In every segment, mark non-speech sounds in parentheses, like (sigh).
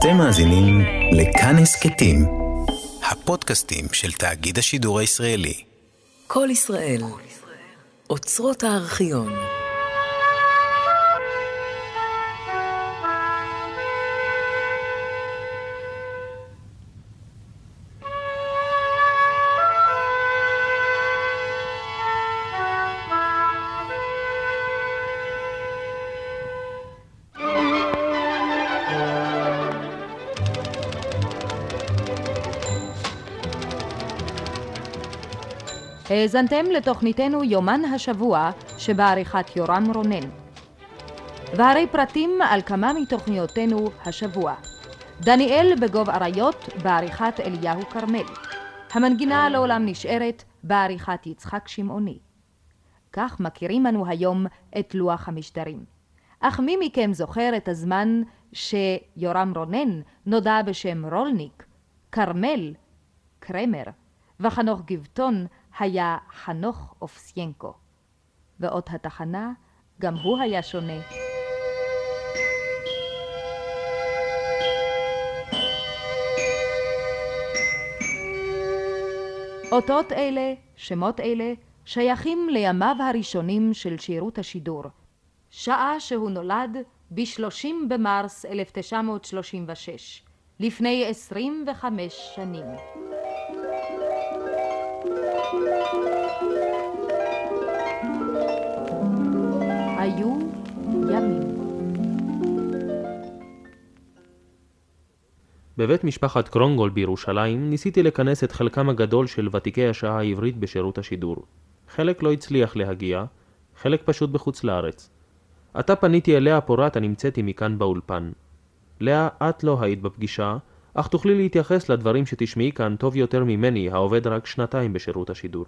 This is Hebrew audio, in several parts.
אתם מאזינים לכאן הסכתים, הפודקאסטים של תאגיד השידור הישראלי. כל ישראל, אוצרות הארכיון. האזנתם לתוכניתנו יומן השבוע שבעריכת יורם רונן. והרי פרטים על כמה מתוכניותינו השבוע. דניאל בגוב אריות בעריכת אליהו כרמל. המנגינה לעולם נשארת בעריכת יצחק שמעוני. כך מכירים אנו היום את לוח המשדרים. אך מי מכם זוכר את הזמן שיורם רונן נודע בשם רולניק, כרמל, קרמר, וחנוך גבטון היה חנוך אופסיינקו. ואות התחנה, גם הוא היה שונה. אותות אלה, שמות אלה, שייכים לימיו הראשונים של שירות השידור, שעה שהוא נולד ב-30 במרס 1936, לפני 25 שנים. בבית משפחת קרונגול בירושלים ניסיתי לכנס את חלקם הגדול של ותיקי השעה העברית בשירות השידור. חלק לא הצליח להגיע, חלק פשוט בחוץ לארץ. עתה פניתי אליה פורת הנמצאת עמי כאן באולפן. לאה, את לא היית בפגישה, אך תוכלי להתייחס לדברים שתשמעי כאן טוב יותר ממני, העובד רק שנתיים בשירות השידור.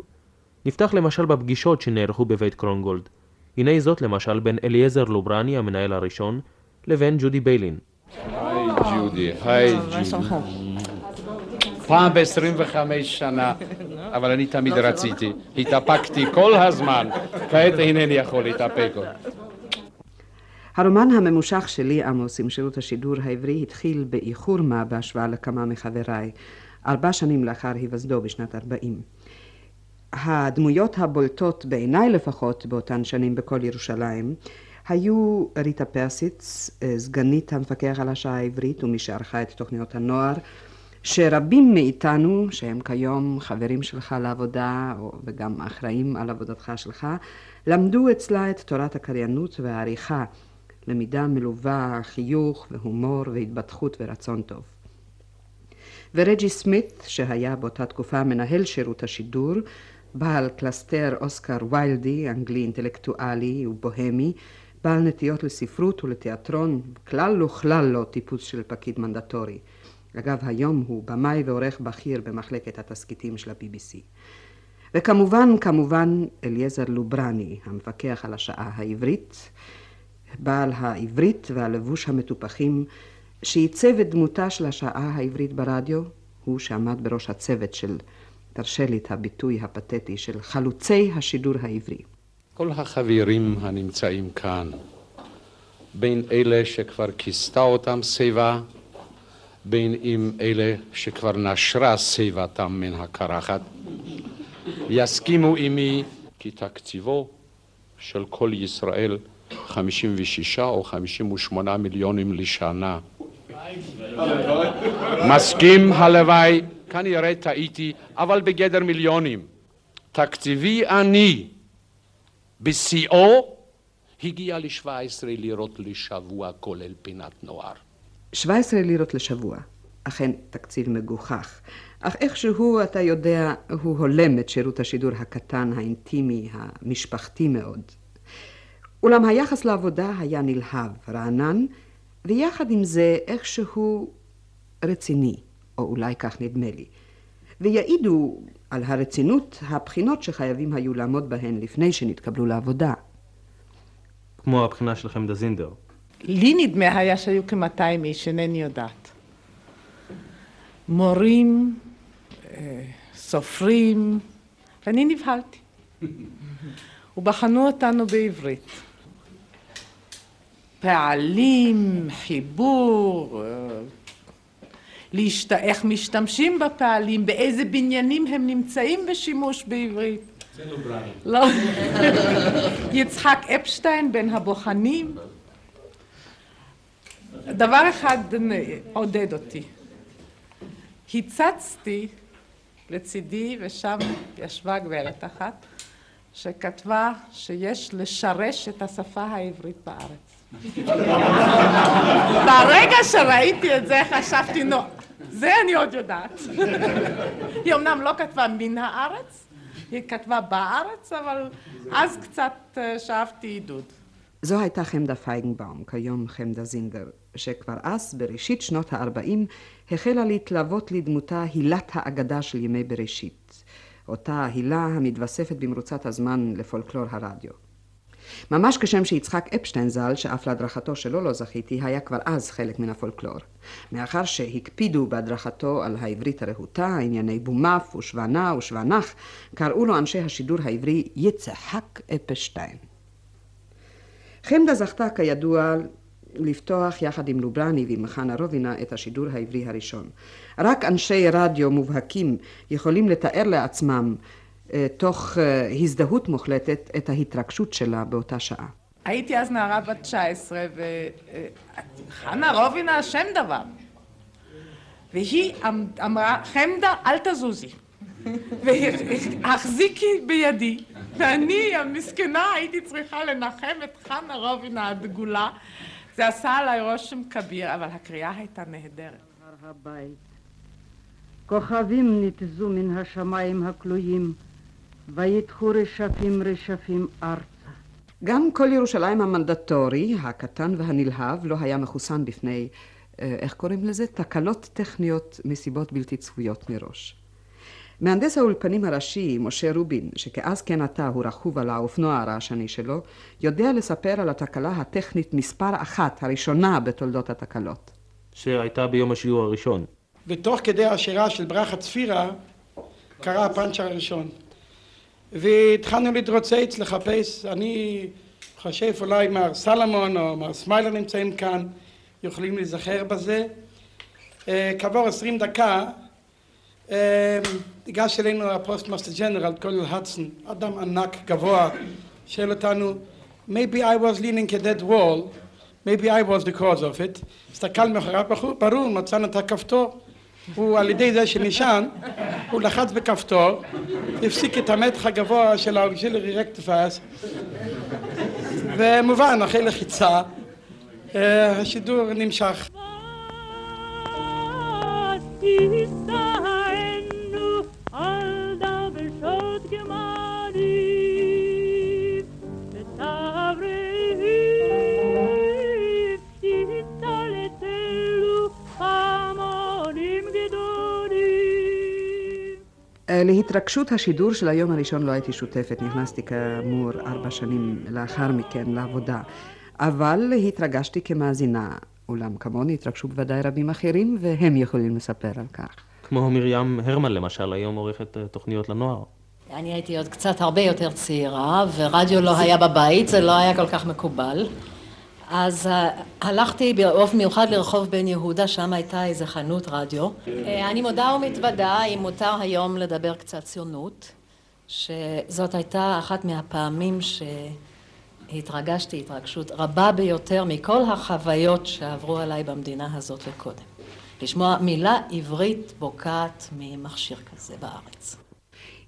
נפתח למשל בפגישות שנערכו בבית קרונגולד. הנה זאת למשל בין אליעזר לוברני, המנהל הראשון, לבין ג'ודי ביילין. היי ג'ודי, היי ג'ודי. פעם ב-25 שנה, אבל אני תמיד רציתי. התאפקתי כל הזמן, כעת אינני יכול להתאפק עוד. הרומן הממושך שלי, עמוס, עם שירות השידור העברי, התחיל באיחור מה בהשוואה לכמה מחבריי, ארבע שנים לאחר היווסדו בשנת 40. הדמויות הבולטות, בעיניי לפחות, באותן שנים בכל ירושלים, היו ריטה פרסיץ, סגנית המפקח על השעה העברית ומי שערכה את תוכניות הנוער, שרבים מאיתנו, שהם כיום חברים שלך לעבודה וגם אחראים על עבודתך שלך, למדו אצלה את תורת הקריינות והעריכה, למידה מלווה חיוך והומור והתבטחות ורצון טוב. ורג'י סמית, שהיה באותה תקופה מנהל שירות השידור, בעל קלסתר אוסקר ויילדי, אנגלי אינטלקטואלי ובוהמי, בעל נטיות לספרות ולתיאטרון, כלל וכלל לא טיפוס של פקיד מנדטורי. אגב, היום הוא במאי ועורך בכיר במחלקת התסכיתים של ה-BBC. וכמובן, כמובן, אליעזר לוברני, המפקח על השעה העברית, בעל העברית והלבוש המטופחים, שעיצב את דמותה של השעה העברית ברדיו, הוא שעמד בראש הצוות של תרשה לי את הביטוי הפתטי של חלוצי השידור העברי. כל החברים הנמצאים כאן, בין אלה שכבר כיסתה אותם שיבה, בין אם אלה שכבר נשרה שיבתם מן הקרחת, יסכימו עמי כי תקציבו של כל ישראל 56 או 58 מיליונים לשנה. מסכים הלוואי כנראה טעיתי, אבל בגדר מיליונים. תקציבי אני בשיאו הגיע ל-17 לירות לשבוע כולל פינת נוער. 17 לירות לשבוע, אכן תקציב מגוחך, אך איכשהו, אתה יודע, הוא הולם את שירות השידור הקטן, האינטימי, המשפחתי מאוד. אולם היחס לעבודה היה נלהב, רענן, ויחד עם זה איכשהו רציני. או אולי כך נדמה לי, ויעידו על הרצינות הבחינות שחייבים היו לעמוד בהן לפני שנתקבלו לעבודה. כמו הבחינה של חמדה זינדר. לי נדמה היה שהיו כ-200 איש, אינני יודעת. מורים, אה, סופרים, ואני נבהלתי. (laughs) ובחנו אותנו בעברית. פעלים, חיבור, אה, להשת... איך משתמשים בפעלים, באיזה בניינים הם נמצאים בשימוש בעברית. לא. יצחק אפשטיין בין הבוחנים. דבר אחד עודד אותי. הצצתי לצידי ושם ישבה גברת אחת שכתבה שיש לשרש את השפה העברית בארץ. ברגע שראיתי את זה חשבתי, נו, זה אני עוד יודעת. היא אמנם לא כתבה מן הארץ, היא כתבה בארץ, אבל אז קצת אה, שאבתי עידוד. זו הייתה חמדה פייגנבאום, כיום חמדה זינגר, שכבר אז, בראשית שנות הארבעים, החלה להתלוות לדמותה הילת האגדה של ימי בראשית, אותה הילה המתווספת במרוצת הזמן לפולקלור הרדיו. ממש כשם שיצחק אפשטיין ז"ל, שאף להדרכתו שלו לא זכיתי, היה כבר אז חלק מן הפולקלור. מאחר שהקפידו בהדרכתו על העברית הרהוטה, ענייני בומף ושוונה ושוונח, קראו לו אנשי השידור העברי יצחק אפשטיין. חמדה זכתה כידוע לפתוח יחד עם לוברני ועם חנה רובינה את השידור העברי הראשון. רק אנשי רדיו מובהקים יכולים לתאר לעצמם תוך אה, הזדהות מוחלטת את ההתרגשות שלה באותה שעה. הייתי אז נערה בת 19 וחנה רובינה שם דבר. והיא אמ-, אמרה חמדה אל תזוזי. (laughs) והחזיקי בידי. ואני המסכנה הייתי צריכה לנחם את חנה רובינה הדגולה. זה עשה עליי רושם כביר אבל הקריאה הייתה נהדרת. הר הבית. כוכבים ניתזו מן השמיים הכלואים ויתחו רשפים רשפים ארצה. גם כל ירושלים המנדטורי, הקטן והנלהב, לא היה מחוסן בפני, אה, איך קוראים לזה? תקלות טכניות מסיבות בלתי צפויות מראש. מהנדס האולפנים הראשי, משה רובין, שכאז כן עתה הוא רכוב על האופנוע הרעשני שלו, יודע לספר על התקלה הטכנית מספר אחת, הראשונה בתולדות התקלות. שהייתה ביום השיעור הראשון. ותוך כדי השירה של ברכה צפירה, קרה הפאנצ'ר הראשון. והתחלנו להתרוצץ, לחפש, אני חושב אולי מר סלמון או מר סמיילר נמצאים כאן, יכולים להיזכר בזה. אה, כעבור עשרים דקה אה, ניגש אלינו ה Postmaster General Colonel הדסון, אדם ענק גבוה, שואל אותנו maybe I was leaning at that wall, maybe I was the cause of it. הסתכל מאחוריו, ברור, מצאנו את הכפתור. הוא על ידי זה שנשען, הוא לחץ בכפתור, הפסיק את המתח הגבוה של האוגזילרי רקטיפייס, ומובן, אחרי לחיצה, אה, השידור נמשך. להתרגשות השידור של היום הראשון לא הייתי שותפת, נכנסתי כאמור ארבע שנים לאחר מכן לעבודה, אבל התרגשתי כמאזינה, אולם כמוני התרגשו בוודאי רבים אחרים, והם יכולים לספר על כך. כמו מרים הרמן למשל, היום עורכת אה, תוכניות לנוער. אני הייתי עוד קצת הרבה יותר צעירה, ורדיו לא היה בבית, זה לא היה כל כך מקובל. אז אה, הלכתי באופן מיוחד לרחוב בן יהודה, שם הייתה איזה חנות רדיו. אה, אני מודה ומתוודה, אם מותר היום לדבר קצת ציונות, שזאת הייתה אחת מהפעמים שהתרגשתי התרגשות רבה ביותר מכל החוויות שעברו עליי במדינה הזאת וקודם. לשמוע מילה עברית בוקעת ממכשיר כזה בארץ.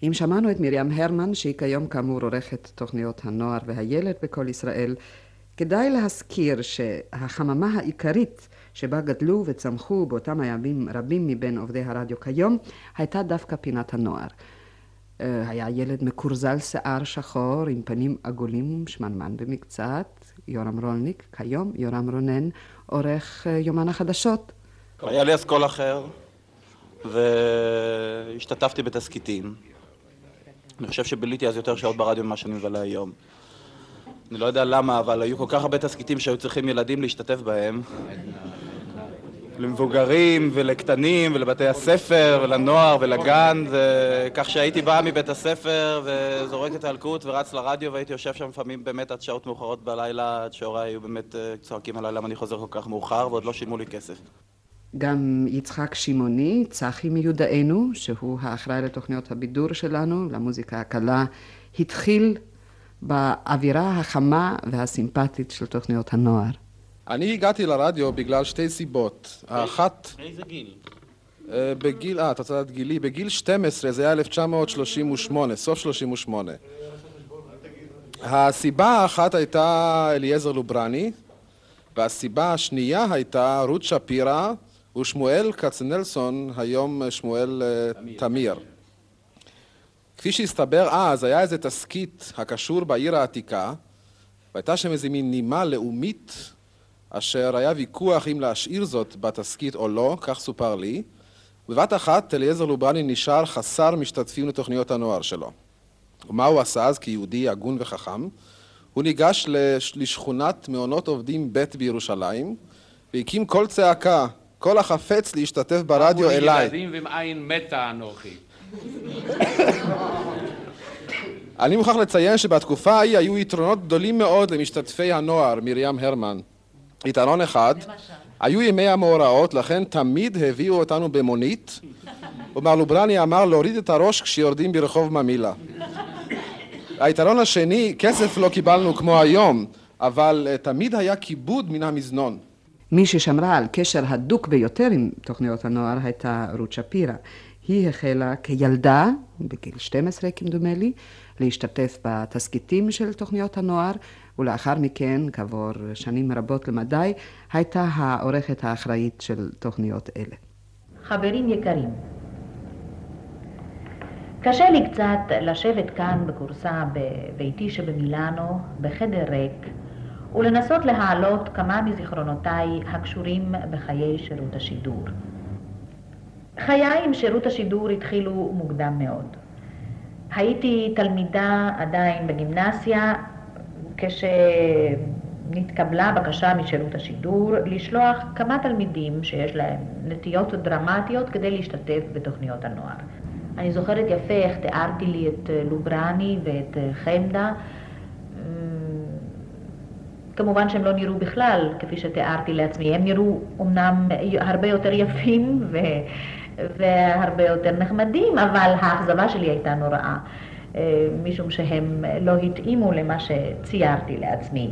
אם שמענו את מרים הרמן, שהיא כיום כאמור עורכת תוכניות הנוער והילד בכל ישראל, כדאי להזכיר שהחממה העיקרית שבה גדלו וצמחו באותם הימים רבים מבין עובדי הרדיו כיום, הייתה דווקא פינת הנוער. אה, היה ילד מקורזל שיער שחור עם פנים עגולים, שמנמן במקצת, יורם רולניק, כיום יורם רונן, עורך אה, יומן החדשות. היה לי אסכול אחר, והשתתפתי בתסכיתים. אני חושב שביליתי אז יותר שעות ברדיו ממה שאני מבלה היום. אני לא יודע למה, אבל היו כל כך הרבה תסכיתים שהיו צריכים ילדים להשתתף בהם. למבוגרים ולקטנים ולבתי הספר ולנוער ולגן, זה... כך שהייתי בא מבית הספר וזורק את האלקוט ורץ לרדיו והייתי יושב שם לפעמים באמת עד שעות מאוחרות בלילה, עד שהוריי היו באמת אה, צועקים עליי למה אני חוזר כל כך מאוחר ועוד לא שילמו לי כסף. גם יצחק שמעוני, צחי מיודענו, שהוא האחראי לתוכניות הבידור שלנו, למוזיקה הקלה, התחיל באווירה החמה והסימפטית של תוכניות הנוער. אני הגעתי לרדיו בגלל שתי סיבות. האחת... באיזה גיל? אה, בגיל, אה, אתה רוצה לדעת גילי? בגיל 12, זה היה 1938, סוף 38. הסיבה האחת הייתה אליעזר לוברני, והסיבה השנייה הייתה רות שפירא ושמואל כצנלסון, היום שמואל אה, תמיר. כפי שהסתבר אז, היה איזה תסכית הקשור בעיר העתיקה, והייתה שם איזה מין נימה לאומית, אשר היה ויכוח אם להשאיר זאת בתסכית או לא, כך סופר לי. בבת אחת אליעזר לוברני נשאר חסר משתתפים לתוכניות הנוער שלו. ומה הוא עשה אז כיהודי הגון וחכם? הוא ניגש לשכונת מעונות עובדים ב' בירושלים והקים קול צעקה, כל החפץ להשתתף ברדיו אליי. ילדים ועם עין מתה אנוכי. אני מוכרח לציין שבתקופה ההיא היו יתרונות גדולים מאוד למשתתפי הנוער, מרים הרמן. יתרון אחד, היו ימי המאורעות, לכן תמיד הביאו אותנו במונית, ומר לוברני אמר להוריד את הראש כשיורדים ברחוב ממילא. היתרון השני, כסף לא קיבלנו כמו היום, אבל uh, תמיד היה כיבוד מן המזנון. מי ששמרה על קשר הדוק ביותר עם תוכניות הנוער הייתה רות שפירא. היא החלה כילדה, בגיל 12 כמדומה לי, להשתתף בתסכיתים של תוכניות הנוער, ולאחר מכן, כעבור שנים רבות למדי, הייתה העורכת האחראית של תוכניות אלה. חברים יקרים, קשה לי קצת לשבת כאן בכורסה בביתי שבמילאנו, בחדר ריק, ולנסות להעלות כמה מזיכרונותיי הקשורים בחיי שירות השידור. חיי עם שירות השידור התחילו מוקדם מאוד. הייתי תלמידה עדיין בגימנסיה כשנתקבלה בקשה משירות השידור לשלוח כמה תלמידים שיש להם נטיות דרמטיות כדי להשתתף בתוכניות הנוער. אני זוכרת יפה איך תיארתי לי את לוברני ואת חמדה. אמ, כמובן שהם לא נראו בכלל כפי שתיארתי לעצמי, הם נראו אמנם הרבה יותר יפים ו... והרבה יותר נחמדים, אבל האכזבה שלי הייתה נוראה, אה, משום שהם לא התאימו למה שציירתי לעצמי.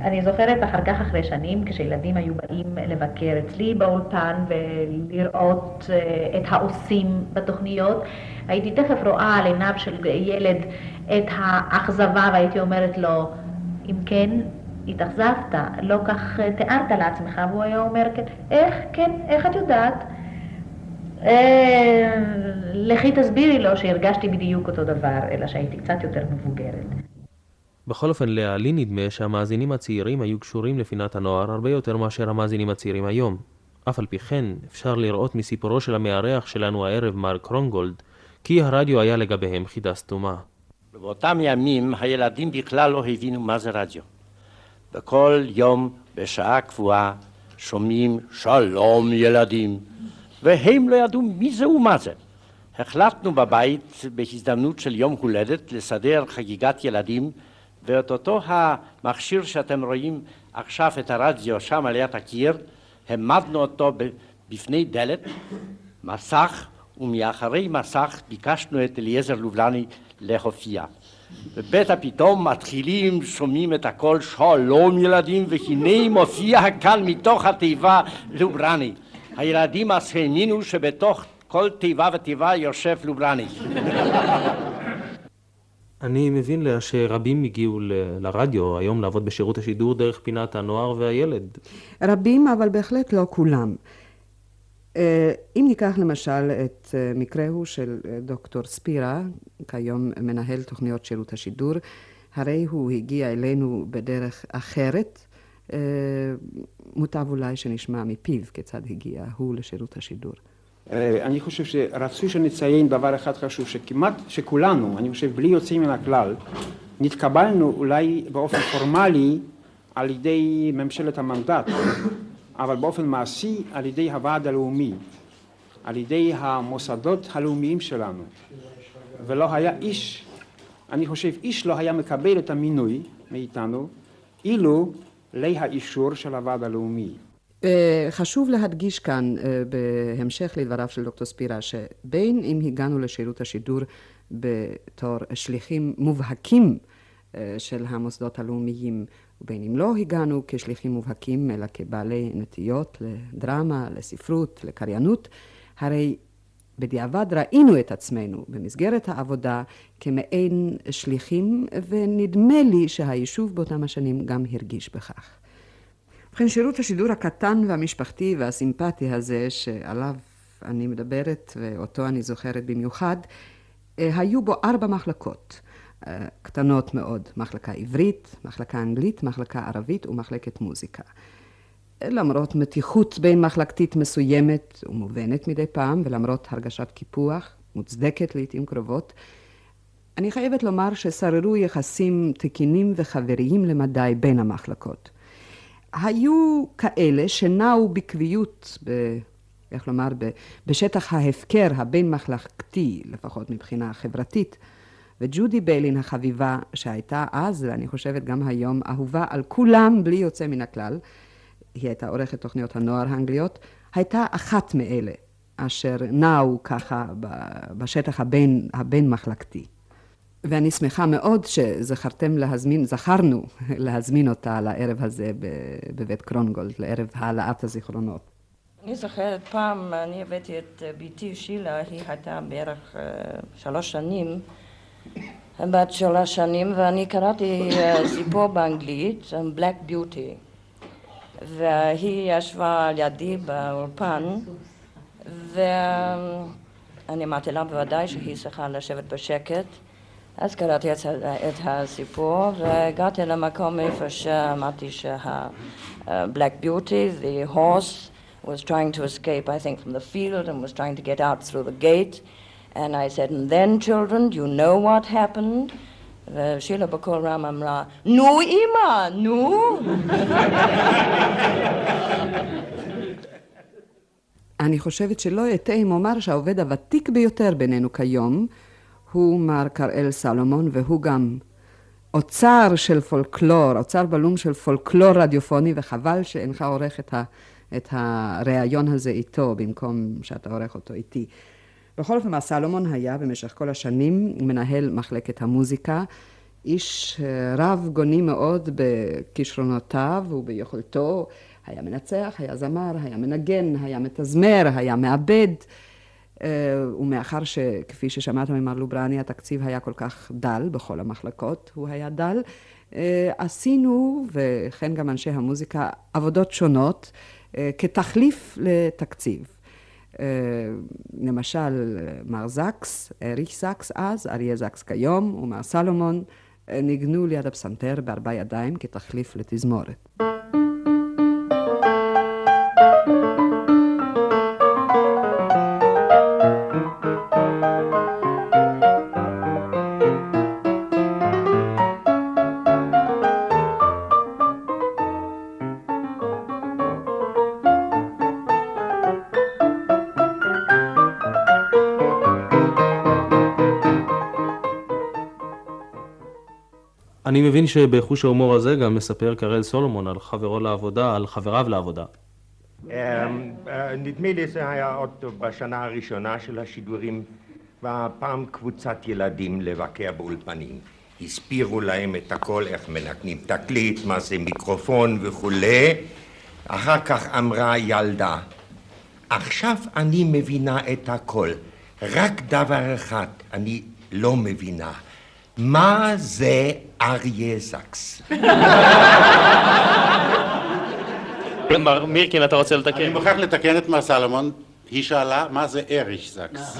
אני זוכרת אחר כך, אחרי שנים, כשילדים היו באים לבקר אצלי באולפן ולראות אה, את העושים בתוכניות, הייתי תכף רואה על עיניו של ילד את האכזבה והייתי אומרת לו, אם כן, התאכזבת, לא כך תיארת לעצמך, והוא היה אומר, כן, איך, כן, איך את יודעת? אה, לכי תסבירי לו שהרגשתי בדיוק אותו דבר, אלא שהייתי קצת יותר מבוגרת. בכל אופן, לי נדמה שהמאזינים הצעירים היו קשורים לפינת הנוער הרבה יותר מאשר המאזינים הצעירים היום. אף על פי כן, אפשר לראות מסיפורו של המארח שלנו הערב, מר קרונגולד, כי הרדיו היה לגביהם חידה סתומה. באותם ימים הילדים בכלל לא הבינו מה זה רדיו. בכל יום, בשעה קבועה, שומעים שלום ילדים, והם לא ידעו מי זה ומה זה. החלטנו בבית, בהזדמנות של יום הולדת, לסדר חגיגת ילדים ואת אותו המכשיר שאתם רואים עכשיו את הרדיו שם על יד הקיר, העמדנו אותו בפני דלת, מסך, ומאחרי מסך ביקשנו את אליעזר לובלני להופיע. ובטא פתאום מתחילים, שומעים את הקול שלום ילדים, והנה מופיע כאן מתוך התיבה לוברני. הילדים אז האמינו שבתוך כל תיבה ותיבה יושב לוברני. אני מבין לה שרבים הגיעו ל- לרדיו היום לעבוד בשירות השידור דרך פינת הנוער והילד. רבים, אבל בהחלט לא כולם. אה, אם ניקח למשל את אה, מקרהו של אה, דוקטור ספירה, כיום מנהל תוכניות שירות השידור, הרי הוא הגיע אלינו בדרך אחרת. מוטב אולי שנשמע מפיו כיצד הגיע הוא לשירות השידור. אה, אני חושב שרצוי שנציין דבר אחד חשוב, שכמעט שכולנו, אני חושב בלי יוצאים מן הכלל, נתקבלנו אולי באופן פורמלי על ידי ממשלת המנדט, אבל באופן מעשי על ידי הוועד הלאומי, על ידי המוסדות הלאומיים שלנו, ולא היה איש, אני חושב איש לא היה מקבל את המינוי מאיתנו, אילו לאישור של הוועד הלאומי. אה, חשוב להדגיש כאן, אה, בהמשך לדבריו של דוקטור ספירה, שבין אם הגענו לשירות השידור בתור שליחים מובהקים אה, של המוסדות הלאומיים, ובין אם לא הגענו כשליחים מובהקים, אלא כבעלי נטיות לדרמה, לספרות, לקריינות, הרי בדיעבד ראינו את עצמנו במסגרת העבודה כמעין שליחים, ונדמה לי שהיישוב באותם השנים גם הרגיש בכך. ובכן, שירות השידור הקטן והמשפחתי והסימפטי הזה, שעליו אני מדברת ואותו אני זוכרת במיוחד, אה, היו בו ארבע מחלקות. אה, קטנות מאוד, מחלקה עברית, מחלקה אנגלית, מחלקה ערבית ומחלקת מוזיקה. למרות מתיחות בין מחלקתית מסוימת ומובנת מדי פעם, ולמרות הרגשת קיפוח, מוצדקת לעיתים קרובות, אני חייבת לומר ששררו יחסים תקינים וחבריים למדי בין המחלקות. היו כאלה שנעו בקביעות, ב, איך לומר, ב, בשטח ההפקר הבין-מחלקתי, לפחות מבחינה חברתית, וג'ודי ביילין החביבה, שהייתה אז, ואני חושבת גם היום, אהובה על כולם בלי יוצא מן הכלל, היא הייתה עורכת תוכניות הנוער האנגליות, הייתה אחת מאלה אשר נעו ככה בשטח הבין, הבין-מחלקתי. ואני שמחה מאוד שזכרתם להזמין, זכרנו (laughs) להזמין אותה לערב הזה בבית קרונגולד, לערב העלאת הזיכרונות. אני זוכרת פעם, אני הבאתי את בתי שילה, היא הייתה בערך שלוש שנים, בת שלוש שנים, ואני קראתי סיפור באנגלית, Black Beauty, והיא ישבה על ידי באולפן, ואני אמרתי לה בוודאי שהיא צריכה לשבת בשקט. אז קראתי את הסיפור והגעתי למקום איפה שאמרתי שה-Black Beauty, the horse, was trying to escape, I think, from the field and was trying to get out through the gate. And I said, and then, children, do you know what happened? ושילה בקול רם אמרה, נו אמא, נו. אני חושבת שלא אטעה אם אומר שהעובד הוותיק ביותר בינינו כיום הוא מר קראל סלומון, והוא גם אוצר של פולקלור, אוצר בלום של פולקלור רדיופוני, וחבל שאינך עורך את, ה, את הריאיון הזה איתו, במקום שאתה עורך אותו איתי. בכל אופן, מר סלומון היה במשך כל השנים מנהל מחלקת המוזיקה, איש אה, רב גוני מאוד בכישרונותיו וביכולתו, היה מנצח, היה זמר, היה מנגן, היה מתזמר, היה מעבד. אה, ומאחר שכפי ששמעת ממר לוברני, התקציב היה כל כך דל בכל המחלקות, הוא היה דל, אה, עשינו, וכן גם אנשי המוזיקה, עבודות שונות כתחליף לתקציב. למשל, מר זקס, אריך זקס אז, אריה זקס כיום, ומר סלומון, ניגנו ליד הפסנתר בארבע ידיים כתחליף לתזמורת. אני מבין שבחוש ההומור הזה גם מספר קרל סולומון על חברו לעבודה, על חבריו לעבודה. אמ, אה, נדמה לי זה היה עוד בשנה הראשונה של השידורים, והפעם קבוצת ילדים לבקר באולפנים. הסבירו להם את הכל, איך מנקנים תקליט, מה זה מיקרופון וכולי. אחר כך אמרה ילדה, עכשיו אני מבינה את הכל, רק דבר אחד אני לא מבינה. מה זה אריה זקס? מר מירקין, אתה רוצה לתקן? אני מוכרח לתקן את מר סלומון. היא שאלה מה זה אריש זקס.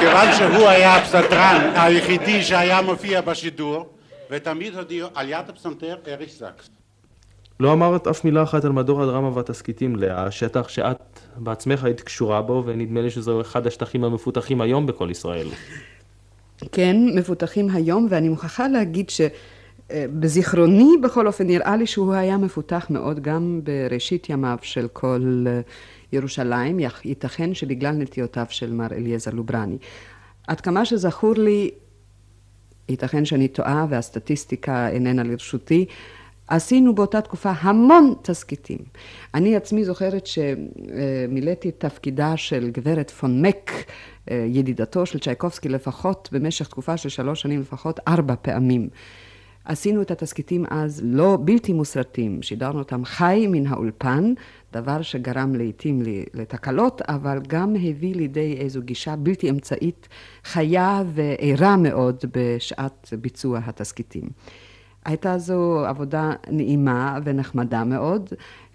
כיוון שהוא היה הפסנתרן היחידי שהיה מופיע בשידור, ותמיד הודיעו על יד הפסנתר אריש זקס. לא אמרת אף מילה אחת על מדור הדרמה והתסכיתים, לאה, שטח שאת בעצמך היית קשורה בו, ונדמה לי שזהו אחד השטחים המפותחים היום בכל ישראל. כן, מפותחים היום, ואני מוכרחה להגיד שבזיכרוני בכל אופן נראה לי שהוא היה מפותח מאוד גם בראשית ימיו של כל אה, ירושלים, ייתכן שבגלל נטיותיו של מר אליעזר לוברני. עד כמה שזכור לי, ייתכן שאני טועה והסטטיסטיקה איננה לרשותי, עשינו באותה תקופה המון תסכיתים. אני עצמי זוכרת שמילאתי את תפקידה של גברת פון מק, ידידתו של צ'ייקובסקי לפחות במשך תקופה של שלוש שנים לפחות ארבע פעמים. עשינו את התסכיתים אז לא בלתי מוסרטים, שידרנו אותם חי מן האולפן, דבר שגרם לעיתים לתקלות, אבל גם הביא לידי איזו גישה בלתי אמצעית, חיה וערה מאוד בשעת ביצוע התסכיתים. הייתה זו עבודה נעימה ונחמדה מאוד,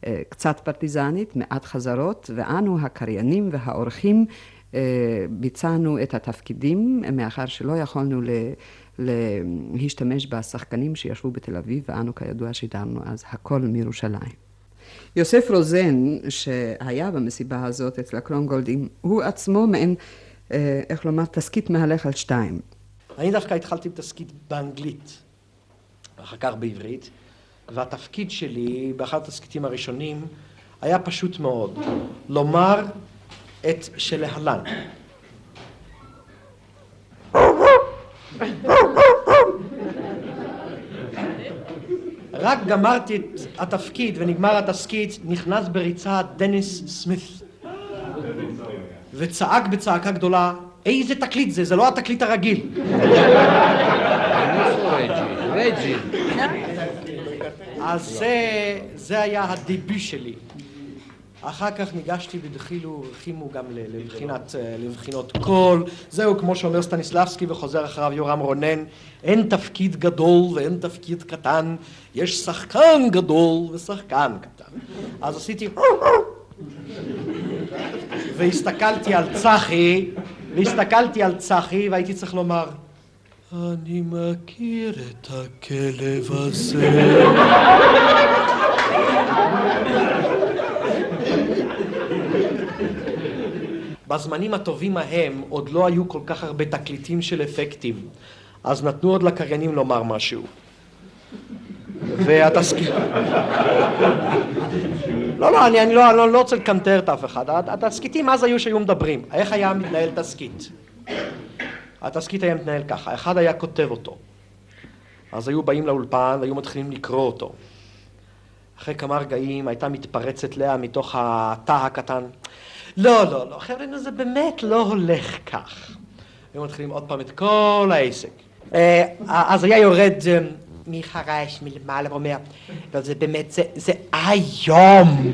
אה, קצת פרטיזנית, מעט חזרות, ואנו הקריינים והאורחים אה, ביצענו את התפקידים, מאחר שלא יכולנו להשתמש בשחקנים שישבו בתל אביב, ואנו כידוע שידרנו אז הכל מירושלים. יוסף רוזן, שהיה במסיבה הזאת אצל הקרונגולדים, הוא עצמו מעין, אה, איך לומר, תסכית מהלך על שתיים. אני דווקא התחלתי בתסכית באנגלית, ואחר כך בעברית, והתפקיד שלי באחד התסכיתים הראשונים היה פשוט מאוד, לומר את שלהלן. רק גמרתי את התפקיד ונגמר התסכית, נכנס בריצה דניס סמית וצעק בצעקה גדולה, איזה תקליט זה? זה לא התקליט הרגיל. אז זה, זה היה הדיבי שלי. אחר כך ניגשתי בדחילו ורחימו גם לבחינת, אה, לבחינות קול, זהו כמו שאומר סטניסלבסקי וחוזר אחריו יורם רונן, אין תפקיד גדול ואין תפקיד קטן, יש שחקן גדול ושחקן קטן. אז עשיתי והסתכלתי על צחי, והסתכלתי על צחי והייתי צריך לומר אני מכיר את הכלב הזה בזמנים הטובים ההם עוד לא היו כל כך הרבה תקליטים של אפקטים, אז נתנו עוד לקריינים לומר משהו. והתסכית... לא, לא, אני, אני לא, לא, לא רוצה לקנטר את אף אחד. התסכיתים אז היו שהיו מדברים. איך היה מתנהל תסכית? התסכית היה מתנהל ככה, אחד היה כותב אותו. אז היו באים לאולפן והיו מתחילים לקרוא אותו. אחרי כמה רגעים הייתה מתפרצת לאה מתוך התא הקטן. לא, לא, לא, חבר'ה, זה באמת לא הולך כך. היו מתחילים עוד פעם את כל העסק. אה, אז היה יורד אה, מחרש מלמעלה ואומר, לא, זה באמת, זה, זה איום. (laughs)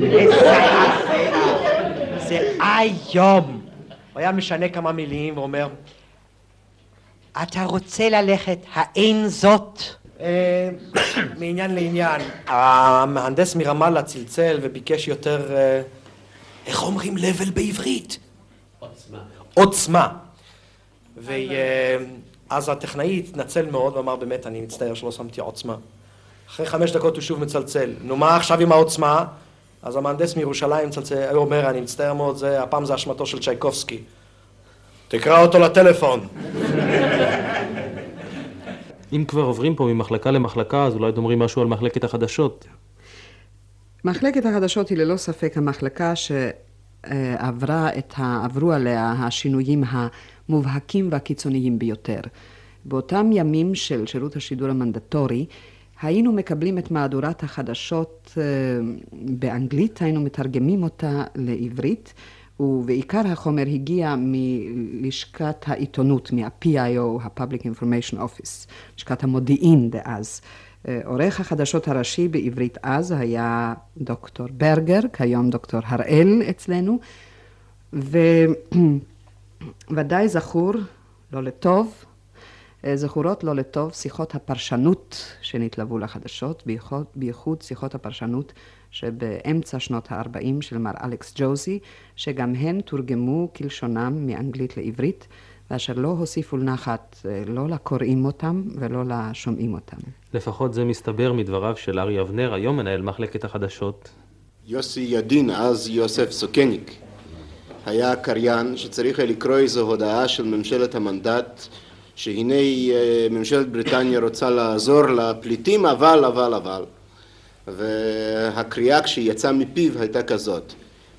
זה איום. הוא היה משנה כמה מילים ואומר, אתה רוצה ללכת, האין זאת? אה, (coughs) מעניין לעניין. המהנדס מרמאללה צלצל וביקש יותר איך אומרים לבל בעברית? עוצמה. עוצמה. ואז הטכנאי התנצל מאוד ואמר באמת אני מצטער שלא שמתי עוצמה. אחרי חמש דקות הוא שוב מצלצל. נו מה עכשיו עם העוצמה? אז המהנדס מירושלים מצלצל, הוא אומר אני מצטער מאוד, זה, הפעם זה אשמתו של צ'ייקובסקי. תקרא אותו לטלפון. (laughs) אם כבר עוברים פה ממחלקה למחלקה, אז אולי תאמרי משהו על מחלקת החדשות. מחלקת החדשות היא ללא ספק המחלקה שעברה את ה... עברו עליה השינויים המובהקים והקיצוניים ביותר. באותם ימים של שירות השידור המנדטורי, היינו מקבלים את מהדורת החדשות אה, באנגלית, היינו מתרגמים אותה לעברית, ובעיקר החומר הגיע מלשכת העיתונות, מה-PIO, ה-Public Information Office, לשכת המודיעין דאז. עורך החדשות הראשי בעברית אז היה דוקטור ברגר, כיום דוקטור הראל אצלנו, וודאי (clears throat) זכור, לא לטוב, זכורות לא לטוב שיחות הפרשנות שנתלוו לחדשות, בייחוד, בייחוד שיחות הפרשנות שבאמצע שנות ה-40 של מר אלכס ג'וזי, שגם הן תורגמו כלשונם מאנגלית לעברית. ואשר לא הוסיפו לנחת אה, לא לקוראים אותם ולא לשומעים אותם. לפחות זה מסתבר מדבריו של ארי אבנר, היום מנהל מחלקת החדשות. יוסי ידין, אז יוסף סוקניק, היה קריין שצריך היה לקרוא איזו הודעה של ממשלת המנדט שהנה אה, ממשלת בריטניה רוצה לעזור לפליטים אבל אבל אבל והקריאה כשהיא יצאה מפיו הייתה כזאת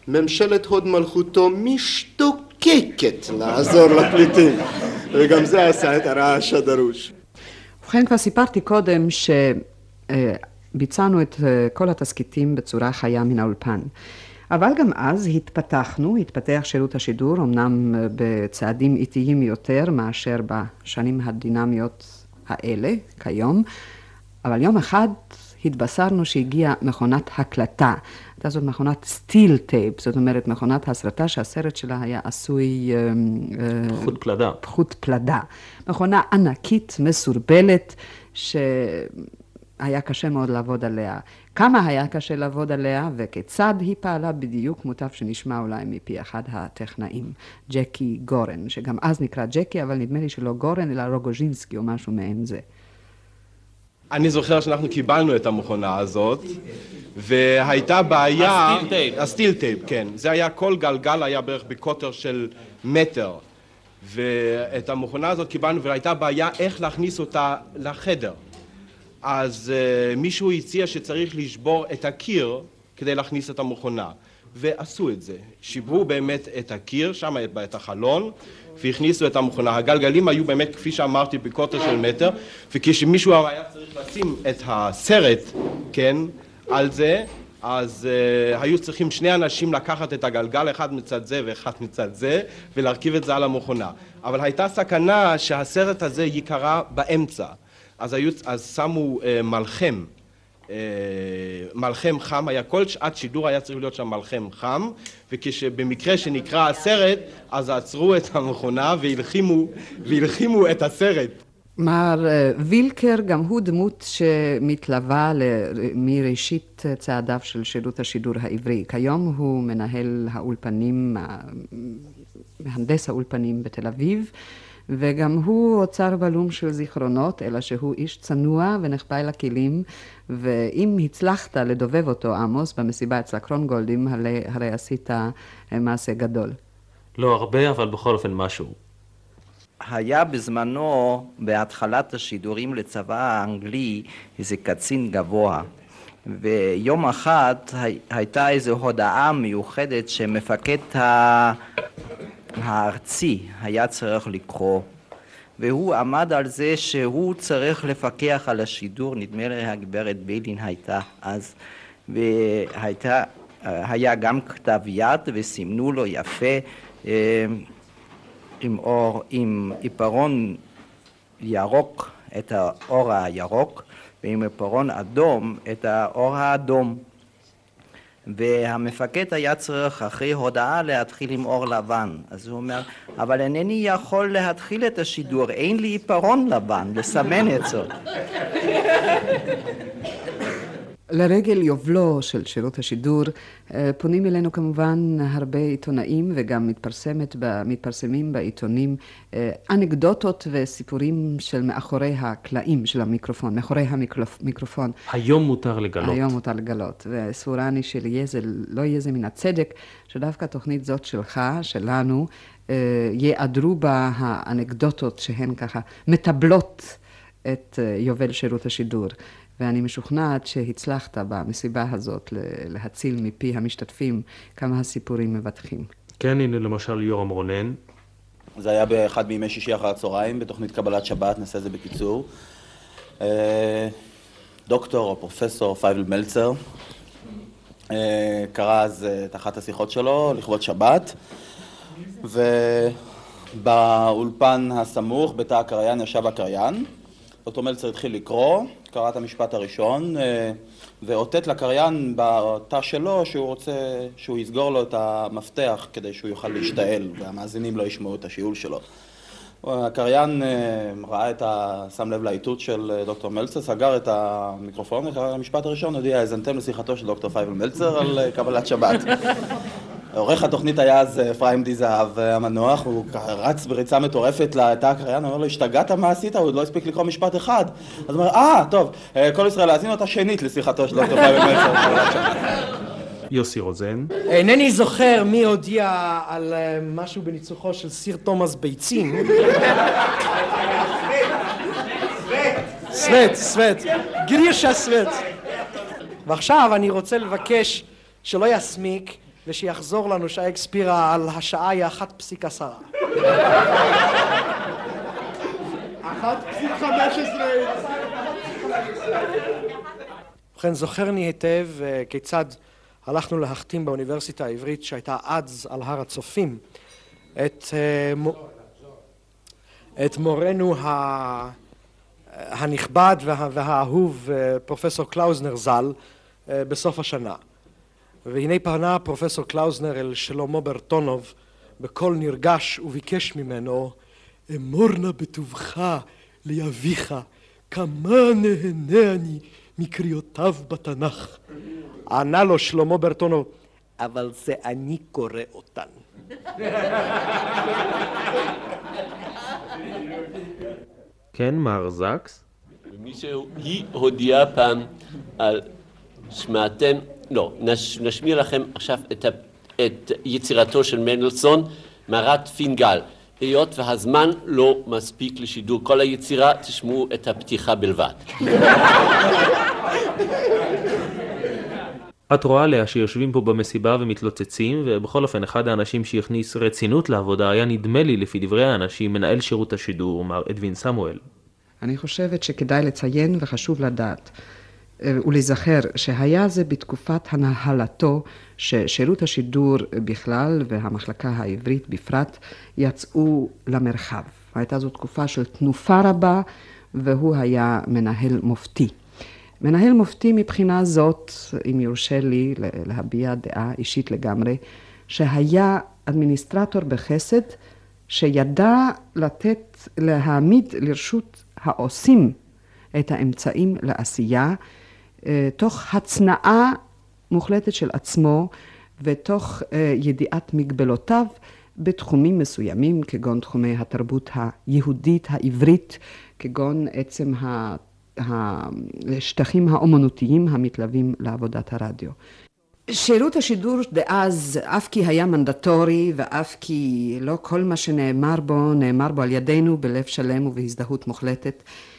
ממשלת הוד מלכותו משתוק משתוקקת לעזור לפליטים, וגם זה עשה את הרעש הדרוש. ובכן, כבר סיפרתי קודם ש... ביצענו את אה, כל התסכיתים בצורה חיה מן האולפן. אבל גם אז התפתחנו, התפתח שירות השידור, אמנם אה, בצעדים איטיים יותר מאשר בשנים הדינמיות האלה, כיום, אבל יום אחד התבשרנו שהגיעה מכונת הקלטה. הייתה זאת מכונת steel tape, זאת אומרת מכונת הסרטה שהסרט שלה היה עשוי... פחות אה, פלדה. פחות פלדה. מכונה ענקית, מסורבלת, שהיה קשה מאוד לעבוד עליה. כמה היה קשה לעבוד עליה וכיצד היא פעלה בדיוק, מוטב שנשמע אולי מפי אחד הטכנאים, ג'קי גורן, שגם אז נקרא ג'קי, אבל נדמה לי שלא גורן, אלא רוגוז'ינסקי או משהו מעין זה. אני זוכר שאנחנו קיבלנו את המכונה הזאת, והייתה בעיה... ה steel tape. ה steel tape, כן. זה היה, כל גלגל היה בערך בקוטר של מטר. ואת המכונה הזאת קיבלנו, והייתה בעיה איך להכניס אותה לחדר. אז uh, מישהו הציע שצריך לשבור את הקיר כדי להכניס את המכונה. ועשו את זה. שיברו באמת את הקיר, שם את החלון, והכניסו את המכונה. הגלגלים היו באמת, כפי שאמרתי, בקוטר של מטר, וכשמישהו היה צריך לשים את הסרט, כן, על זה, אז uh, היו צריכים שני אנשים לקחת את הגלגל, אחד מצד זה ואחד מצד זה, ולהרכיב את זה על המכונה. אבל הייתה סכנה שהסרט הזה ייקרע באמצע. אז, היו, אז שמו uh, מלחם אה, מלחם חם, היה כל שעת שידור היה צריך להיות שם מלחם חם וכשבמקרה שנקרא הסרט אז עצרו את המכונה והלחימו, והלחימו את הסרט. מר אה, וילקר גם הוא דמות שמתלווה מראשית צעדיו של שירות השידור העברי. כיום הוא מנהל האולפנים, מהנדס האולפנים בתל אביב. וגם הוא אוצר בלום של זיכרונות, אלא שהוא איש צנוע ונחבא אל הכלים, ואם הצלחת לדובב אותו, עמוס, במסיבה אצל הקרונגולדים, הרי, הרי עשית אה, מעשה גדול. לא הרבה, אבל בכל אופן משהו. היה בזמנו, בהתחלת השידורים לצבא האנגלי, איזה קצין גבוה. ויום אחד הייתה איזו הודעה מיוחדת שמפקד הארצי היה צריך לקרוא, והוא עמד על זה שהוא צריך לפקח על השידור, נדמה לי הגברת ביילין הייתה אז, והיה גם כתב יד וסימנו לו יפה אה, עם אור, עם עיפרון ירוק את האור הירוק ועם עיפרון אדום את האור האדום. והמפקד היה צריך אחרי הודעה להתחיל עם אור לבן. אז הוא אומר, אבל אינני יכול להתחיל את השידור, אין לי עיפרון לבן לסמן את זאת. לרגל יובלו של שירות השידור אה, פונים אלינו כמובן הרבה עיתונאים וגם מתפרסמת, מתפרסמים בעיתונים אה, אנקדוטות וסיפורים של מאחורי הקלעים של המיקרופון, מאחורי המיקרופון. היום מותר לגלות. היום מותר לגלות. וסבורני שלי זה לא יהיה זה מן הצדק שדווקא תוכנית זאת שלך, שלנו, אה, ייעדרו בה האנקדוטות שהן ככה מטבלות את יובל שירות השידור. ואני משוכנעת שהצלחת במסיבה הזאת להציל מפי המשתתפים כמה הסיפורים מבטחים. כן, הנה למשל יורם רונן. זה היה באחד מימי שישי אחר הצהריים, בתוכנית קבלת שבת, נעשה את זה בקיצור. אה, דוקטור או פרופסור פייבל מלצר אה, קרא אז אה, את אחת השיחות שלו לכבוד שבת, ובאולפן הסמוך, בתא הקריין, ישב הקריין. דוקטור מלצר התחיל לקרוא, קרא את המשפט הראשון, אה, ואותת לקריין בתא שלו שהוא רוצה, שהוא יסגור לו את המפתח כדי שהוא יוכל להשתעל והמאזינים לא ישמעו את השיעול שלו. הקריין אה, ראה את ה... שם לב לאיתות של אה, דוקטור מלצר, סגר את המיקרופון, וקרא המשפט הראשון, הודיע, האזנתם לשיחתו של דוקטור פייבל מלצר על קבלת שבת. עורך התוכנית היה אז אפרים די זהב המנוח, הוא רץ בריצה מטורפת לתא הקריין, הוא אומר לו, השתגעת מה עשית? הוא עוד לא הספיק לקרוא משפט אחד. אז הוא אומר, אה, טוב, כל ישראל להאזין אותה שנית לשיחתו של דוקטור פייבל מלצר. יוסי רוזן. אינני זוכר מי הודיע על משהו בניצוחו של סיר תומאס ביצים. סווט, סווט, גרישה סווט. ועכשיו אני רוצה לבקש שלא יסמיק ושיחזור לנו שייקספירה על השעה היא אחת פסיק עשרה. אחת פסיק חמש עשרה. ובכן, זוכרני היטב אה, כיצד הלכנו להחתים באוניברסיטה העברית שהייתה אז על הר הצופים את, אה, את מורנו הנכבד והאהוב פרופסור קלאוזנר ז"ל בסוף השנה. והנה פנה פרופסור קלאוזנר אל שלמה ברטונוב בקול נרגש וביקש ממנו אמור נא בטובך לאביך כמה נהנה אני מקריאותיו בתנ"ך. ענה לו שלמה ברטונוב אבל זה אני קורא אותן. כן, מר זקס? מישהו, היא הודיעה פעם על שמעתם, לא, נש, נשמיע לכם עכשיו את, ה, את יצירתו של מנדלסון, מערת פינגל. היות והזמן לא מספיק לשידור כל היצירה, תשמעו את הפתיחה בלבד. (laughs) את רואה עליה שיושבים פה במסיבה ומתלוצצים, ובכל אופן אחד האנשים שהכניס רצינות לעבודה היה נדמה לי, לפי דברי האנשים, מנהל שירות השידור, מר אדווין סמואל. אני חושבת שכדאי לציין וחשוב לדעת ולהיזכר שהיה זה בתקופת הנהלתו ששירות השידור בכלל והמחלקה העברית בפרט יצאו למרחב. הייתה זו תקופה של תנופה רבה והוא היה מנהל מופתי. מנהל מופתי מבחינה זאת, אם יורשה לי להביע דעה אישית לגמרי, שהיה אדמיניסטרטור בחסד שידע לתת, להעמיד לרשות העושים את האמצעים לעשייה, אה, תוך הצנעה מוחלטת של עצמו ותוך אה, ידיעת מגבלותיו בתחומים מסוימים, כגון תחומי התרבות היהודית, העברית, כגון עצם השטחים האומנותיים המתלווים לעבודת הרדיו. שירות השידור דאז, אף כי היה מנדטורי ואף כי לא כל מה שנאמר בו, נאמר בו על ידינו בלב שלם ובהזדהות מוחלטת, אה,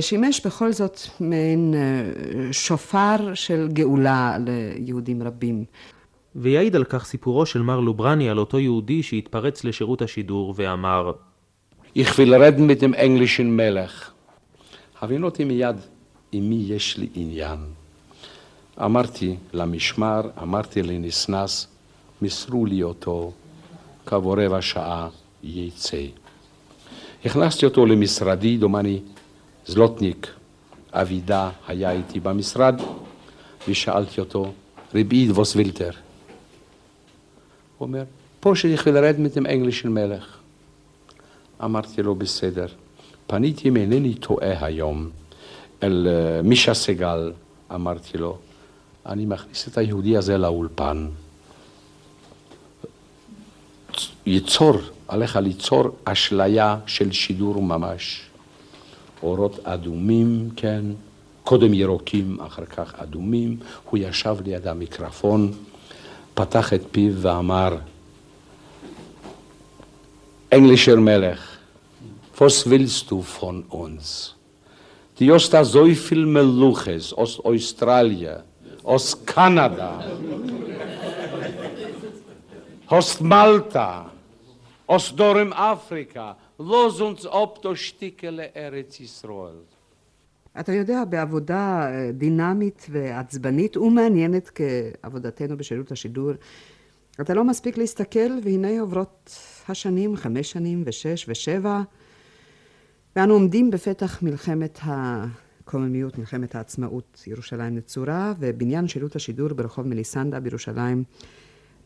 שימש בכל זאת מעין אה, שופר של גאולה ליהודים רבים. ויעיד על כך סיפורו של מר לוברני על אותו יהודי שהתפרץ לשירות השידור ואמר reden mit dem englischen מלך. הבין אותי מיד עם מי יש לי עניין. אמרתי למשמר, אמרתי לנסנס, מסרו לי אותו, כעבור רבע שעה יצא. הכנסתי אותו למשרדי, דומני זלוטניק, אבידה, היה איתי במשרד, ושאלתי אותו, רבי דבוס וילטר. הוא אומר, פה שצריך לרד עם אנגלישן מלך. אמרתי לו, בסדר. פניתי אם אינני טועה היום אל מישה סגל, אמרתי לו, אני מכניס את היהודי הזה לאולפן. ייצור, עליך ליצור אשליה של שידור ממש. אורות אדומים, כן, קודם ירוקים, אחר כך אדומים. הוא ישב ליד המיקרופון, פתח את פיו ואמר, אנגלישר מלך, uns? Die hast da so viel Meluches aus Australien, aus Kanada, aus Malta, aus Dorem Afrika, uns ob to שטיקה ארץ ישראל. אתה יודע, בעבודה דינמית ועצבנית ומעניינת כעבודתנו בשירות השידור, אתה לא מספיק להסתכל, והנה עוברות השנים, חמש שנים ושש ושבע, ואנו עומדים בפתח מלחמת הקוממיות, מלחמת העצמאות, ירושלים נצורה, ובניין שירות השידור ברחוב מליסנדה בירושלים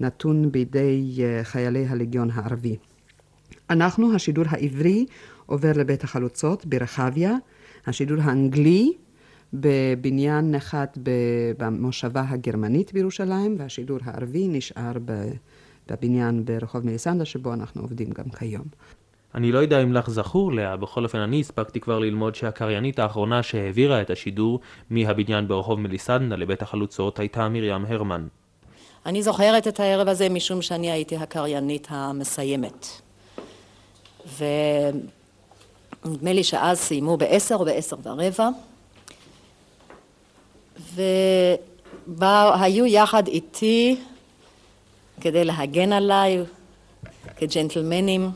נתון בידי חיילי הלגיון הערבי. אנחנו, השידור העברי, עובר לבית החלוצות ברחביה, השידור האנגלי בבניין נחת במושבה הגרמנית בירושלים, והשידור הערבי נשאר בבניין ברחוב מליסנדה, שבו אנחנו עובדים גם כיום. אני לא יודע אם לך זכור, לאה, בכל אופן אני הספקתי כבר ללמוד שהקריינית האחרונה שהעבירה את השידור מהבניין ברחוב מליסנדה לבית החלוצות הייתה מרים הרמן. אני זוכרת את הערב הזה משום שאני הייתי הקריינית המסיימת. ונדמה לי שאז סיימו בעשר או בעשר ורבע, והיו יחד איתי כדי להגן עליי כג'נטלמנים,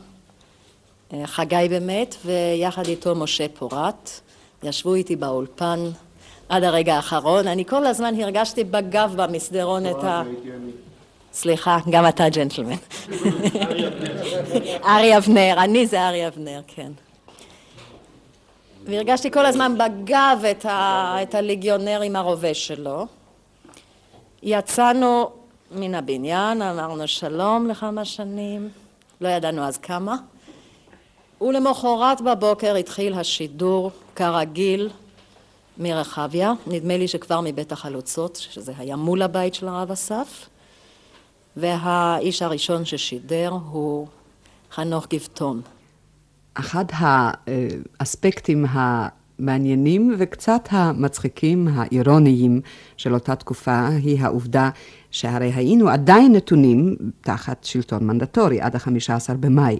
חגי באמת, ויחד איתו משה פורת, ישבו איתי באולפן, עד הרגע האחרון. אני כל הזמן הרגשתי בגב במסדרון את ה... סליחה, גם אתה ג'נטלמן. (laughs) ארי אבנר, אני זה ארי אבנר, כן. והרגשתי כל הזמן בגב את, ה, את הליגיונר עם הרובה שלו. יצאנו מן הבניין, אמרנו שלום לכמה שנים, לא ידענו אז כמה, ולמחרת בבוקר התחיל השידור, כרגיל, מרחביה, נדמה לי שכבר מבית החלוצות, שזה היה מול הבית של הרב אסף, והאיש הראשון ששידר הוא חנוך גבטון. אחד האספקטים המעניינים וקצת המצחיקים, האירוניים של אותה תקופה, היא העובדה שהרי היינו עדיין נתונים תחת שלטון מנדטורי עד ה-15 במאי.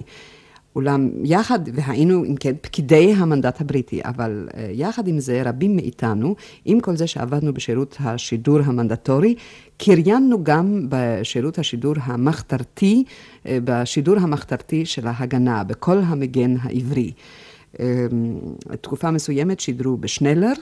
אולם יחד, והיינו אם כן פקידי המנדט הבריטי, אבל אה, יחד עם זה רבים מאיתנו, עם כל זה שעבדנו בשירות השידור המנדטורי, קריינו גם בשירות השידור המחתרתי, אה, בשידור המחתרתי של ההגנה, בכל המגן העברי. אה, תקופה מסוימת שידרו בשנלר,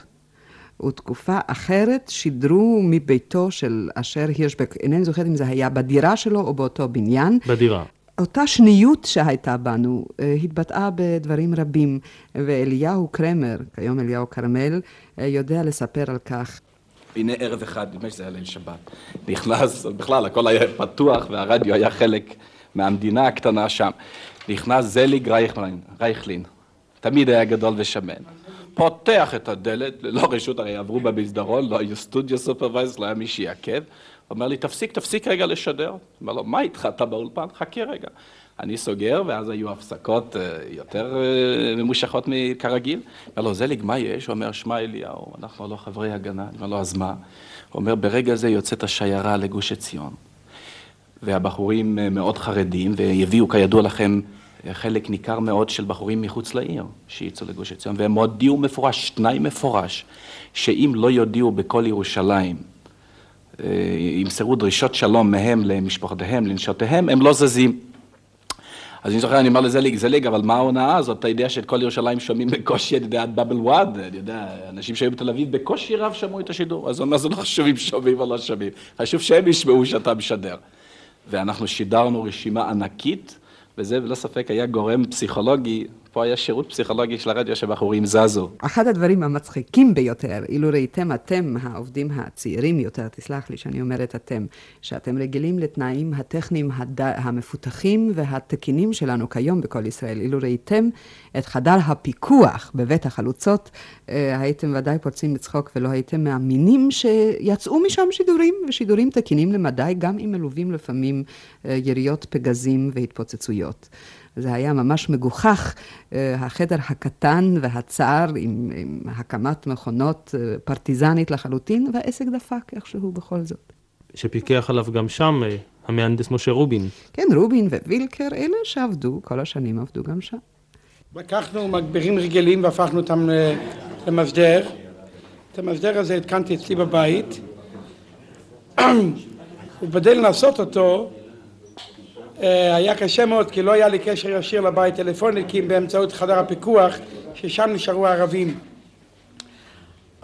ותקופה אחרת שידרו מביתו של אשר הירשבק, אינני זוכרת אם זה היה בדירה שלו או באותו בניין. בדירה. אותה שניות שהייתה בנו אה, התבטאה בדברים רבים, ואליהו קרמר, כיום אליהו כרמל, אה, יודע לספר על כך. הנה ערב אחד, נדמה שזה היה ליל שבת, נכנס, בכלל הכל היה פתוח והרדיו היה חלק מהמדינה הקטנה שם. נכנס זליג רייכלין, רייכלין, תמיד היה גדול ושמן. פותח את הדלת, ללא רשות, הרי עברו במסדרון, לא היו סטודיו סופרוויזר, לא היה מי שיעכב. אומר לי, תפסיק, תפסיק רגע לשדר. אומר לו, מה איתך, אתה באולפן? חכה רגע. אני סוגר, ואז היו הפסקות אה, יותר אה, ממושכות מכרגיל. אומר לו, זליג, מה יש? הוא אומר, שמע אליהו, אנחנו לא חברי הגנה. אני אומר לו, אז מה? הוא אומר, ברגע זה יוצאת השיירה לגוש עציון. והבחורים אה, מאוד חרדים, והביאו, כידוע לכם, חלק ניכר מאוד של בחורים מחוץ לעיר שיצאו לגוש עציון, והם הודיעו מפורש, תנאי מפורש, שאם לא יודיעו בכל ירושלים ימסרו דרישות שלום מהם למשפחותיהם, לנשותיהם, הם לא זזים. אז אני זוכר, אני אומר לזליג, זליג, אבל מה ההונאה הזאת? אתה יודע שאת כל ירושלים שומעים בקושי, אני יודע, עד בבל וואד, אני יודע, אנשים שהיו בתל אביב בקושי רב שמעו את השידור. אז אומר, זה לא חשוב אם שומעים או לא שומעים, חשוב שהם ישמעו שאתה משדר. ואנחנו שידרנו רשימה ענקית, וזה ללא ספק היה גורם פסיכולוגי פה היה שירות פסיכולוגי של הרדיו שבחורים זזו. אחד הדברים המצחיקים ביותר, אילו ראיתם אתם, העובדים הצעירים יותר, תסלח לי שאני אומרת אתם, שאתם רגילים לתנאים הטכניים הד... המפותחים והתקינים שלנו כיום בכל ישראל, אילו ראיתם את חדר הפיקוח בבית החלוצות, אה, הייתם ודאי פורצים בצחוק ולא הייתם מאמינים שיצאו משם שידורים, ושידורים תקינים למדי, גם אם מלווים לפעמים אה, יריות פגזים והתפוצצויות. זה היה ממש מגוחך, אה, החדר הקטן והצר עם, עם הקמת מכונות אה, פרטיזנית לחלוטין, והעסק דפק איכשהו בכל זאת. שפיקח עליו גם שם אה, המהנדס משה רובין. כן, רובין ווילקר, אלה שעבדו, כל השנים עבדו גם שם. לקחנו מגבירים רגילים והפכנו אותם למשדר. את המשדר הזה התקנתי אצלי בבית, (clears throat) ובדל לעשות אותו, היה קשה מאוד כי לא היה לי קשר ישיר לבית טלפוני באמצעות חדר הפיקוח ששם נשארו הערבים.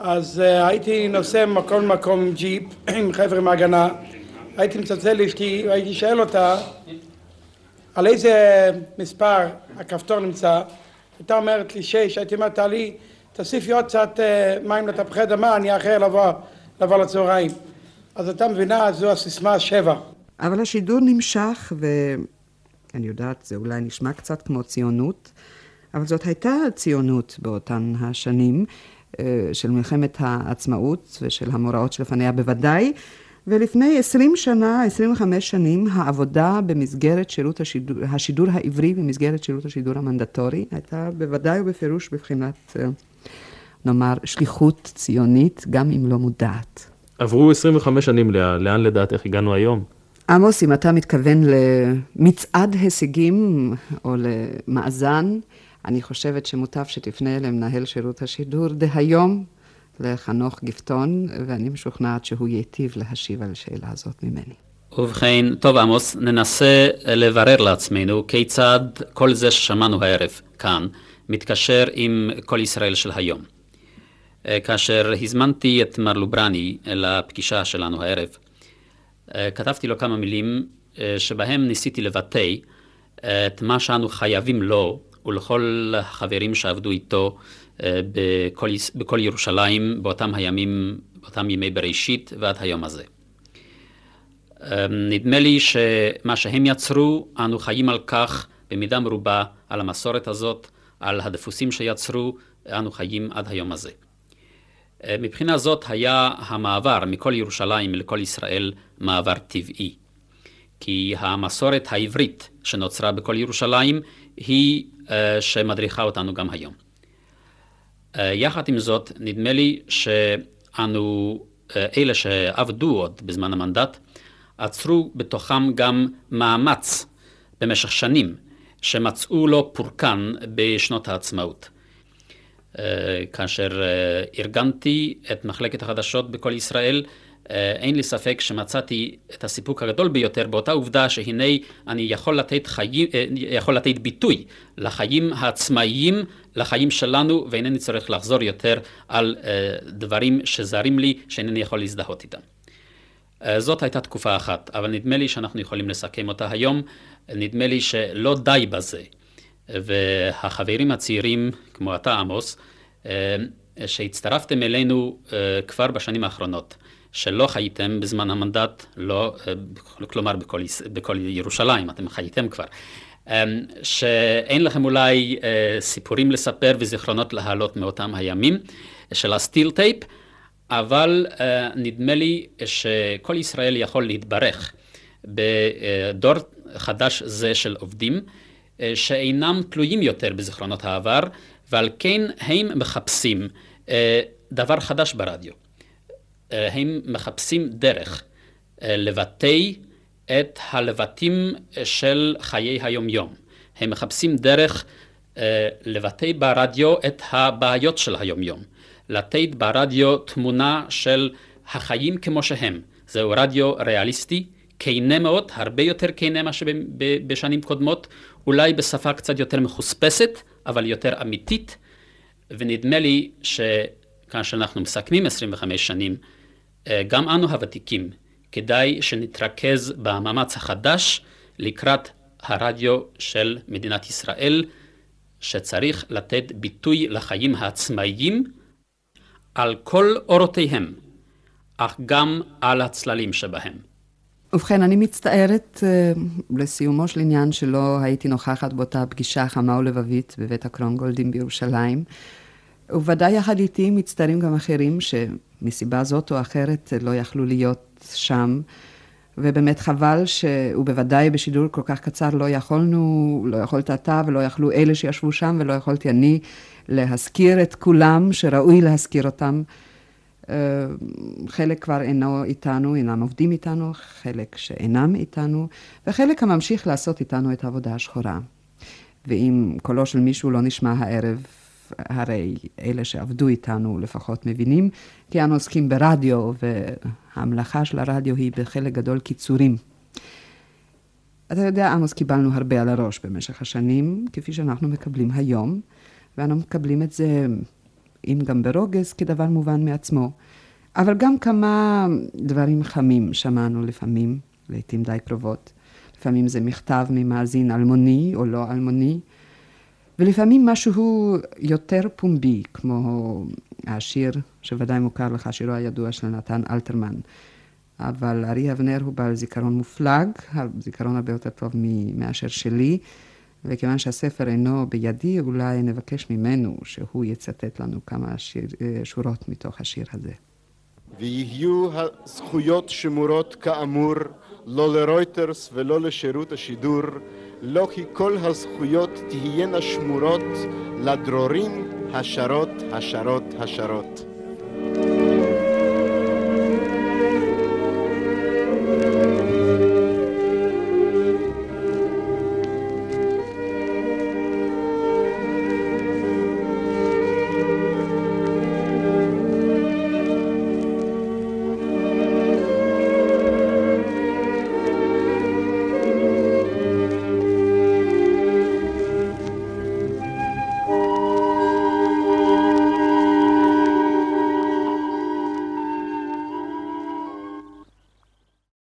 אז uh, הייתי נוסע ממקום למקום עם ג'יפ (clears throat) עם חבר'ה מהגנה. הייתי מצלצל לאשתי והייתי שואל אותה על איזה מספר הכפתור נמצא? הייתה אומרת לי שש. הייתי אומר תעלי תוסיפי עוד קצת uh, מים לתפוחי אדמה אני אאחר לבוא, לבוא לצהריים. אז אתה מבינה זו הסיסמה שבע אבל השידור נמשך, ואני יודעת, זה אולי נשמע קצת כמו ציונות, אבל זאת הייתה ציונות באותן השנים אה, של מלחמת העצמאות ושל המוראות שלפניה בוודאי. ולפני עשרים שנה, עשרים וחמש שנים, העבודה במסגרת שירות השידור, השידור העברי, במסגרת שירות השידור המנדטורי, הייתה בוודאי ובפירוש בבחינת, אה, נאמר, שליחות ציונית, גם אם לא מודעת. עברו 25 שנים, לאן לדעתך הגענו היום? עמוס, אם אתה מתכוון למצעד הישגים או למאזן, אני חושבת שמוטב שתפנה למנהל שירות השידור דהיום, לחנוך גפטון, ואני משוכנעת שהוא ייטיב להשיב על השאלה הזאת ממני. ובכן, טוב עמוס, ננסה לברר לעצמנו כיצד כל זה ששמענו הערב כאן מתקשר עם כל ישראל של היום. כאשר הזמנתי את מר לוברני לפגישה שלנו הערב, כתבתי לו כמה מילים שבהם ניסיתי לבטא את מה שאנו חייבים לו ולכל החברים שעבדו איתו בכל, בכל ירושלים באותם הימים, באותם ימי בראשית ועד היום הזה. נדמה לי שמה שהם יצרו, אנו חיים על כך במידה מרובה, על המסורת הזאת, על הדפוסים שיצרו, אנו חיים עד היום הזה. מבחינה זאת היה המעבר מכל ירושלים לכל ישראל מעבר טבעי. כי המסורת העברית שנוצרה בכל ירושלים היא שמדריכה אותנו גם היום. יחד עם זאת, נדמה לי שאנו, אלה שעבדו עוד בזמן המנדט, עצרו בתוכם גם מאמץ במשך שנים שמצאו לו פורקן בשנות העצמאות. כאשר ארגנתי את מחלקת החדשות בכל ישראל, אין לי ספק שמצאתי את הסיפוק הגדול ביותר באותה עובדה שהנה אני יכול לתת, חיים, יכול לתת ביטוי לחיים העצמאיים, לחיים שלנו, ואינני צריך לחזור יותר על דברים שזרים לי, שאינני יכול להזדהות איתם. זאת הייתה תקופה אחת, אבל נדמה לי שאנחנו יכולים לסכם אותה היום. נדמה לי שלא די בזה. והחברים הצעירים, כמו אתה עמוס, שהצטרפתם אלינו כבר בשנים האחרונות, שלא חייתם בזמן המנדט, לא, כלומר בכל, בכל ירושלים, אתם חייתם כבר, שאין לכם אולי סיפורים לספר וזיכרונות להעלות מאותם הימים של הסטיל טייפ, אבל נדמה לי שכל ישראל יכול להתברך בדור חדש זה של עובדים, שאינם תלויים יותר בזיכרונות העבר, ועל כן הם מחפשים דבר חדש ברדיו. הם מחפשים דרך לבטא את הלבטים של חיי היומיום. הם מחפשים דרך לבטא ברדיו את הבעיות של היומיום. לתת ברדיו תמונה של החיים כמו שהם. זהו רדיו ריאליסטי, כנה מאוד, הרבה יותר כנה מאשר בשנים קודמות, אולי בשפה קצת יותר מחוספסת, אבל יותר אמיתית, ונדמה לי שכאשר אנחנו מסכמים 25 שנים, גם אנו הוותיקים, כדאי שנתרכז במאמץ החדש לקראת הרדיו של מדינת ישראל, שצריך לתת ביטוי לחיים העצמאיים על כל אורותיהם, אך גם על הצללים שבהם. ובכן, אני מצטערת לסיומו של עניין שלא הייתי נוכחת באותה פגישה חמה ולבבית בבית הקרונגולדים בירושלים. וודאי יחד איתי מצטערים גם אחרים שמסיבה זאת או אחרת לא יכלו להיות שם. ובאמת חבל ש... ובוודאי בשידור כל כך קצר לא יכולנו, לא יכולת אתה ולא יכלו אלה שישבו שם ולא יכולתי אני להזכיר את כולם שראוי להזכיר אותם. חלק כבר אינו איתנו, אינם עובדים איתנו, חלק שאינם איתנו, וחלק הממשיך לעשות איתנו את העבודה השחורה. ואם קולו של מישהו לא נשמע הערב, הרי אלה שעבדו איתנו לפחות מבינים, כי אנו עוסקים ברדיו, והמלאכה של הרדיו היא בחלק גדול קיצורים. אתה יודע, עמוס, קיבלנו הרבה על הראש במשך השנים, כפי שאנחנו מקבלים היום, ואנו מקבלים את זה, אם גם ברוגז, כדבר מובן מעצמו. אבל גם כמה דברים חמים שמענו לפעמים, לעתים די קרובות. לפעמים זה מכתב ממאזין אלמוני או לא אלמוני, ולפעמים משהו יותר פומבי, כמו השיר שוודאי מוכר לך, שירו הידוע של נתן אלתרמן. אבל ארי אבנר הוא בעל זיכרון מופלג, זיכרון הרבה יותר טוב מאשר שלי, וכיוון שהספר אינו בידי, אולי נבקש ממנו שהוא יצטט לנו כמה שיר, שורות מתוך השיר הזה. ויהיו הזכויות שמורות כאמור לא לרויטרס ולא לשירות השידור, לא כי כל הזכויות תהיינה שמורות לדרורים השרות, השרות, השרות.